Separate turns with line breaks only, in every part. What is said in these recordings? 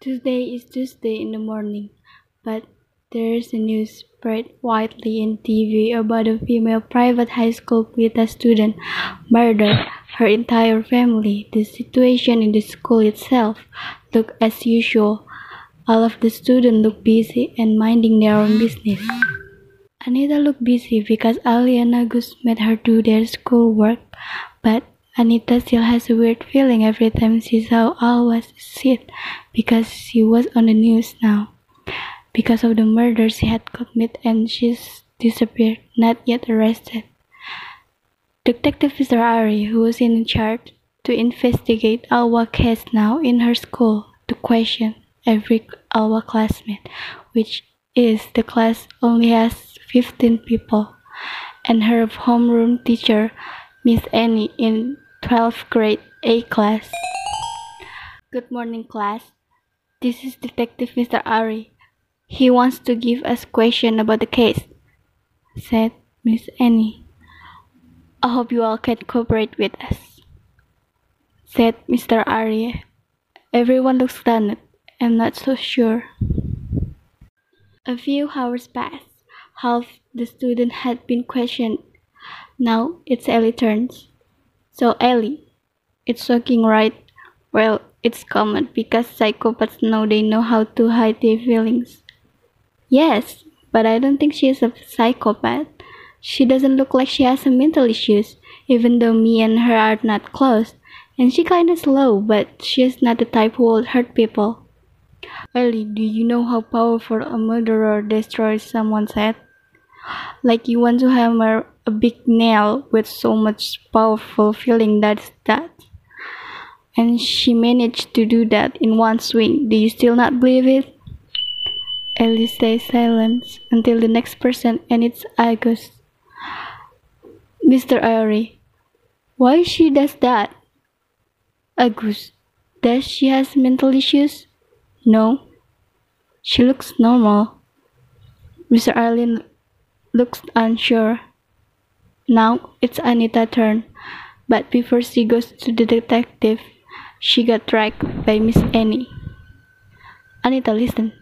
Tuesday is Tuesday in the morning, but there's a news spread widely in TV about a female private high school PTA student murdered her entire family. The situation in the school itself looked as usual. All of the students looked busy and minding their own business. Anita looked busy because Ali and Agus made her do their schoolwork, but Anita still has a weird feeling every time she saw Alwa's sit because she was on the news now. Because of the murder she had committed and she's disappeared, not yet arrested. Detective Mr. Ari, who was in charge to investigate Alwa case now in her school, to question every Alwa classmate, which is the class only has 15 people, and her homeroom teacher, Miss Annie, in 12th grade A class. Good morning, class. This is Detective Mr. Ari. He wants to give us question about the case, said Miss Annie. I hope you all can cooperate with us, said Mr. Ari. Everyone looks stunned. I'm not so sure. A few hours passed. Half the students had been questioned. Now it's Ellie's turn. So Ellie, it's shocking, right? Well, it's common because psychopaths know they know how to hide their feelings. Yes, but I don't think she is a psychopath. She doesn't look like she has some mental issues, even though me and her are not close. And she kinda slow, but she is not the type who will hurt people. Ellie, do you know how powerful a murderer destroys someone's head? Like you want to hammer a big nail with so much powerful feeling that's that. And she managed to do that in one swing. Do you still not believe it? Ellie stays silent until the next person and it's Agus. Mr. Ari, why she does that? Agus, does she has mental issues? No. She looks normal. Mr. Arlen looks unsure. Now it's Anita's turn, but before she goes to the detective, she got dragged by Miss Annie. Anita, listen.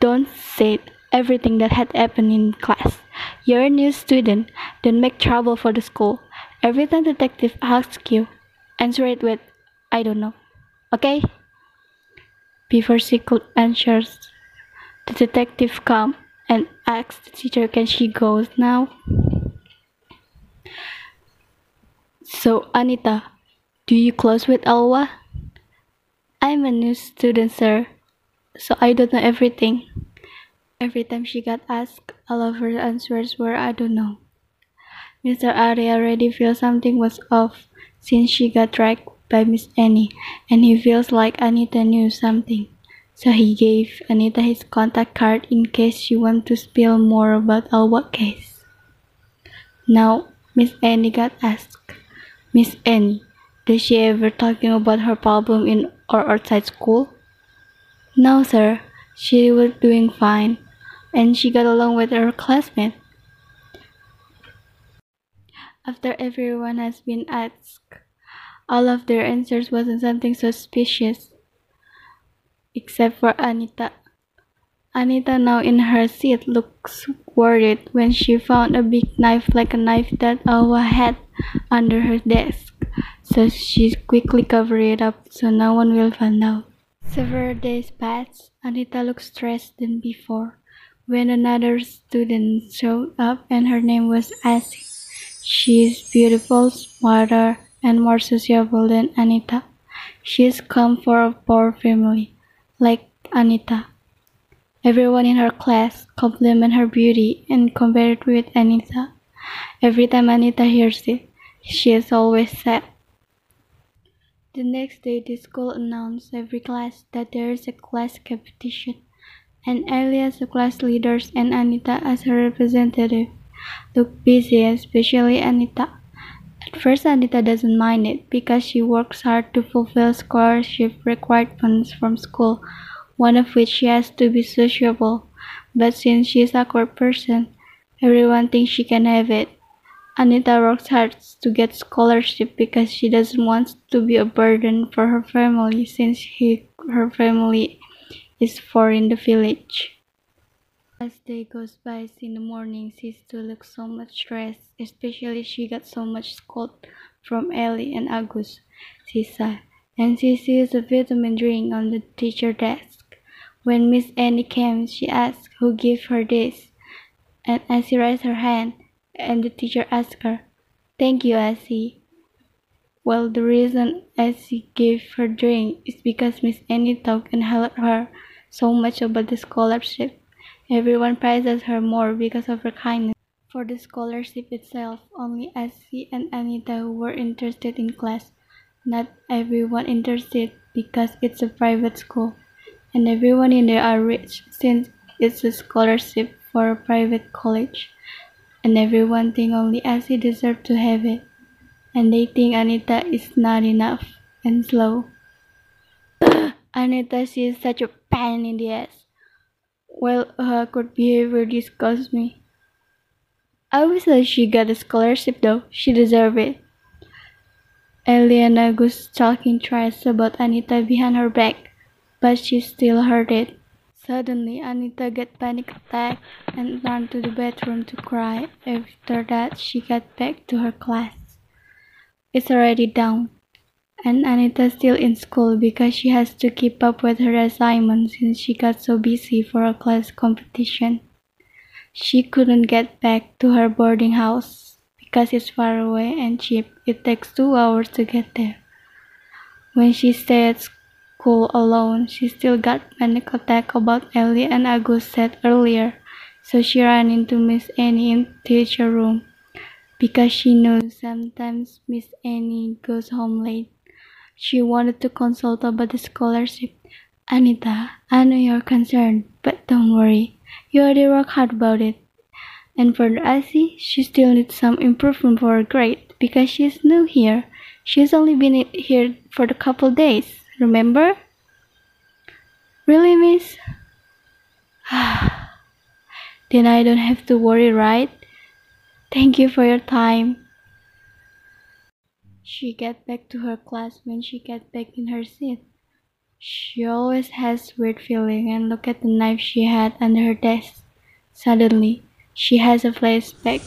Don't say everything that had happened in class. You're a new student. Don't make trouble for the school. Every time detective asks you, answer it with, I don't know. Okay? Before she could answer, the detective come and asked the teacher, can she go now? So, Anita, do you close with Alwa? I'm a new student, sir, so I don't know everything. Every time she got asked, all of her answers were I don't know. Mr. Ari already feels something was off since she got dragged by Miss Annie, and he feels like Anita knew something. So he gave Anita his contact card in case she wants to spill more about our case. Now, Miss Annie got asked, Miss Annie, does she ever talking about her problem in or outside school? No, sir. She was doing fine, and she got along with her classmates. After everyone has been asked, all of their answers wasn't something suspicious, except for Anita. Anita, now in her seat, looks worried when she found a big knife like a knife that Alwa had under her desk. So she quickly covered it up so no one will find out. Several days passed. Anita looked stressed than before. When another student showed up and her name was Asi. She is beautiful, smarter, and more sociable than Anita. She is come for a poor family, like Anita. Everyone in her class compliment her beauty and compare it with Anita. Every time Anita hears it, she is always sad. The next day, the school announced every class that there is a class competition, and Ali as the class leaders and Anita as her representative look busy, especially Anita. At first, Anita doesn't mind it because she works hard to fulfill scholarship requirements from school, one of which she has to be sociable. But since she is a awkward person, everyone thinks she can have it. Anita works hard to get scholarship because she doesn't want to be a burden for her family since he, her family is far in the village. As day goes by in the morning, she still looks so much stressed, especially she got so much scold from Ellie and Agus, she said, and she sees a vitamin drink on the teacher desk. When Miss Annie came, she asked who gave her this, and she raised her hand, and the teacher asked her, Thank you, Essie. Well, the reason Essie gave her drink is because Miss Annie talked and helped her so much about the scholarship. Everyone prizes her more because of her kindness. For the scholarship itself, only Essie and Anita were interested in class. Not everyone interested because it's a private school, and everyone in there are rich since it's a scholarship for a private college and everyone think only Essie deserved to have it, and they think Anita is not enough and slow. Anita, she is such a pain in the ass. Well, uh, her good behavior disgusts me. I wish that she got a scholarship though, she deserved it. Eliana was talking trash about Anita behind her back, but she still heard it. Suddenly, Anita got panic attack and ran to the bathroom to cry. After that, she got back to her class. It's already down, and Anita still in school because she has to keep up with her assignments since she got so busy for a class competition. She couldn't get back to her boarding house because it's far away and cheap. It takes two hours to get there. When she stayed at school alone. She still got panic attack about Ellie and Agus said earlier, so she ran into Miss Annie in teacher room because she knows sometimes Miss Annie goes home late. She wanted to consult about the scholarship. Anita, I know you're concerned, but don't worry. You already work hard about it. And for the Essie, she still needs some improvement for her grade because she's new here. She's only been here for a couple days. Remember? Really, miss? then I don't have to worry, right? Thank you for your time. She get back to her class when she get back in her seat. She always has weird feeling and look at the knife she had under her desk. Suddenly, she has a flashback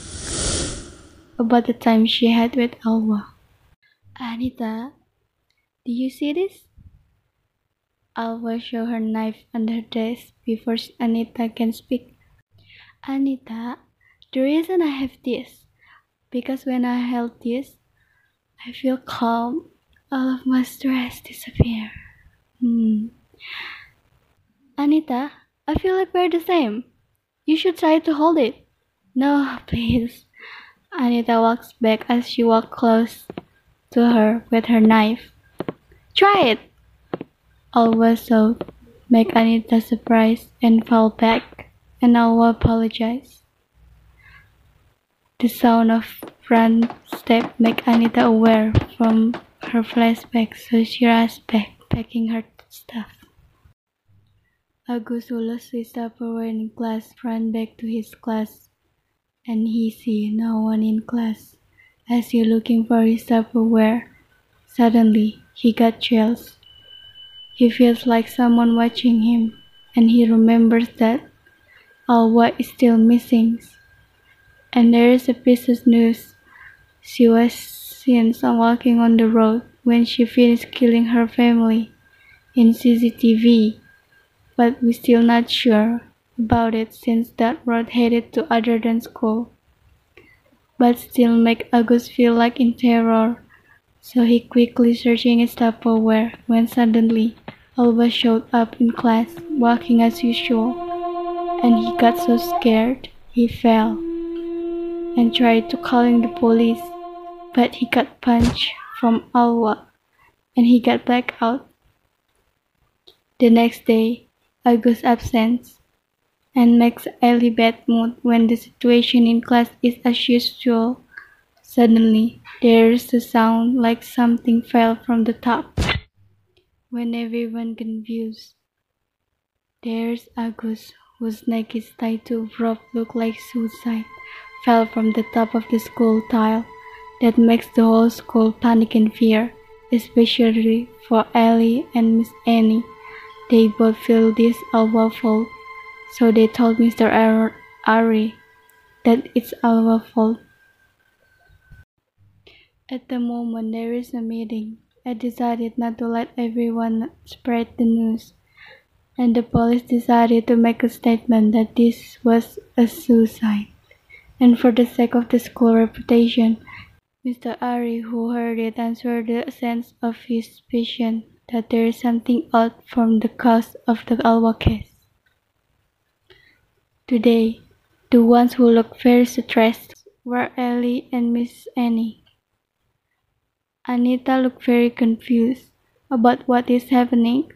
about the time she had with Alwa. Anita, do you see this? Alwa show her knife under her desk before Anita can speak. Anita, the reason I have this, because when I held this, I feel calm. All of my stress disappear. Hmm. Anita, I feel like we're the same. You should try to hold it. No, please. Anita walks back as she walks close to her with her knife. Try it. Alwa so make Anita surprised and fall back, and Alwa apologized. The sound of front step make Anita aware from her flashback, so she rushed back, packing her stuff. Agus lost his Tupperware in class, ran back to his class, and he see no one in class. As he looking for his Tupperware, suddenly he got chills. He feels like someone watching him, and he remembers that Alwa is still missing. And there is a piece of news. She was seen walking on the road when she finished killing her family in CCTV, but we're still not sure about it since that road headed to other than school. But still make Agus feel like in terror, so he quickly searching his Tupperware when suddenly Alwa showed up in class, walking as usual, and he got so scared he fell and tried to calling the police, but he got punched from Alwa and he got back out. The next day, Agus absents and makes Ellie bad mood when the situation in class is as usual. Suddenly, there is a sound like something fell from the top when everyone confused. There's Agus, whose neck is tied to a rope look like suicide. Fell from the top of the school tile. That makes the whole school panic and fear, especially for Ellie and Miss Annie. They both feel this awful, so they told Mr. Ari that it's our fault. At the moment there is a meeting, I decided not to let everyone spread the news, and the police decided to make a statement that this was a suicide. And for the sake of the school reputation, Mr. Ari, who heard it, answered the sense of his suspicion that there is something odd from the cause of the Alwa case. Today, the ones who looked very stressed were Ellie and Miss Annie. Anita looked very confused about what is happening.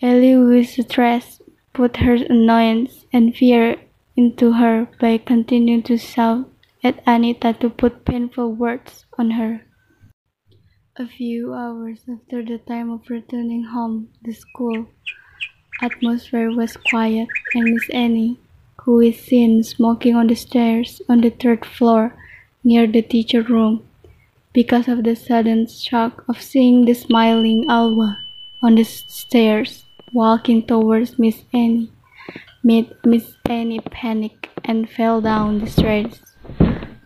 Ellie, with stress, put her annoyance and fear into her by continuing to shout at Anita to put painful words on her. A few hours after the time of returning home, the school atmosphere was quiet, and Miss Annie, who is seen smoking on the stairs on the third floor near the teacher room, because of the sudden shock of seeing the smiling Alwa on the stairs walking towards Miss Annie, Miss Annie panic and fell down the stairs.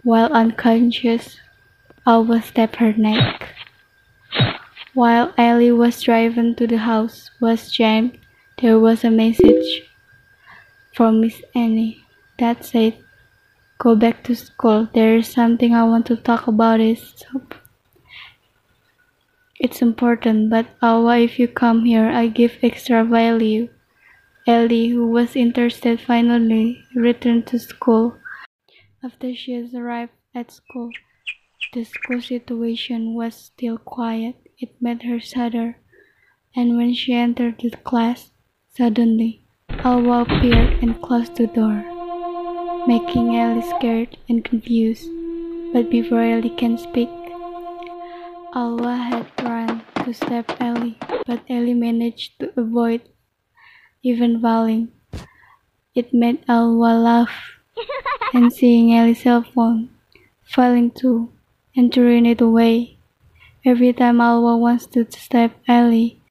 While unconscious, Alwa stabbed her neck. While Ellie was driven to the house was jammed, there was a message from Miss Annie that said Go back to school. There is something I want to talk about. It. It's important, but oh, Awa, if you come here, I give extra value. Ellie, who was interested, finally returned to school. After she arrived at school, the school situation was still quiet. It made her sadder. And when she entered the class, suddenly, Awa appeared and closed the door making Ellie scared and confused. But before Ellie can speak, Alwa had run to stab Ellie, but Ellie managed to avoid even falling. It made Alwa laugh, and seeing Ellie's cell phone falling too and throwing it away. Every time Alwa wants to stab Ellie,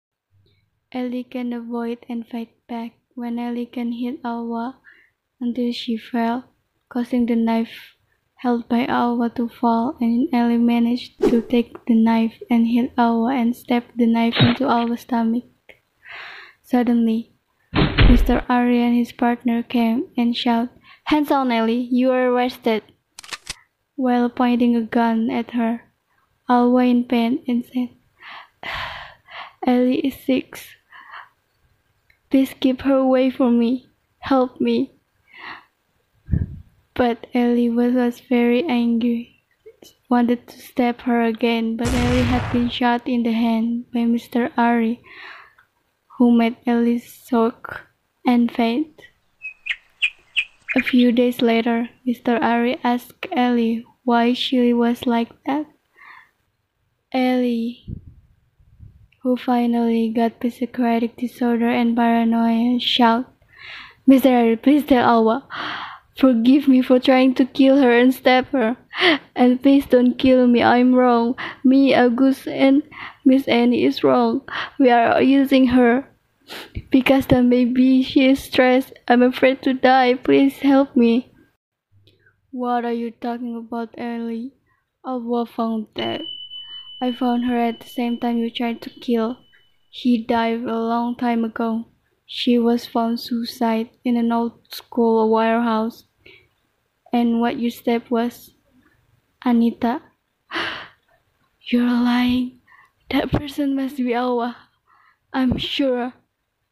Ellie can avoid and fight back. When Ellie can hit Alwa, until she fell, causing the knife held by Alwa to fall, and Ellie managed to take the knife and hit Alwa and stab the knife into Alwa's stomach. Suddenly, Mr. Ari and his partner came and shouted, Hands on, Ellie, you are arrested! While pointing a gun at her, Alwa in pain and said, Ellie is sick. Please keep her away from me. Help me. But Ellie was, was very angry, wanted to stab her again, but Ellie had been shot in the hand by Mr. Ari, who made Ellie soak and faint. A few days later, Mr. Ari asked Ellie why she was like that. Ellie, who finally got psychotic disorder and paranoia, shouted, Mr. Ari, please tell Alwa. Forgive me for trying to kill her and stab her. And please don't kill me, I'm wrong. Me, Agus, and Miss Annie is wrong. We are using her. Because then maybe she is stressed. I'm afraid to die. Please help me. What are you talking about, Ellie? Alwa found dead. I found her at the same time you tried to kill. He died a long time ago. She was found suicide in an old school warehouse. And what you said was, Anita, you're lying. That person must be Alwa. I'm sure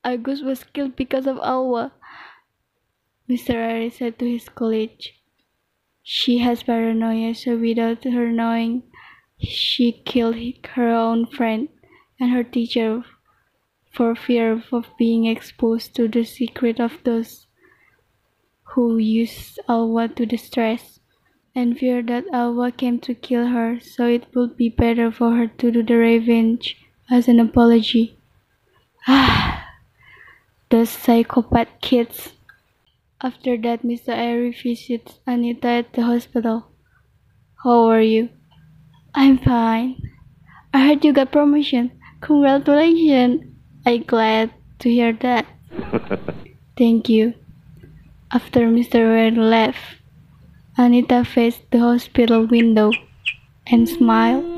Agus was killed because of Alwa. Mr. Ari said to his colleague. She has paranoia, so without her knowing, she killed her own friend and her teacher for fear of being exposed to the secret of those who used Alwa to distress, and fear that Alwa came to kill her, so it would be better for her to do the revenge as an apology. Ah, those psychopath kids. After that, Mr. Ari visits Anita at the hospital. How are you? I'm fine. I heard you got promotion. Congratulations. I'm glad to hear that. Thank you. After Mr. Ari left, Anita faced the hospital window and smiled.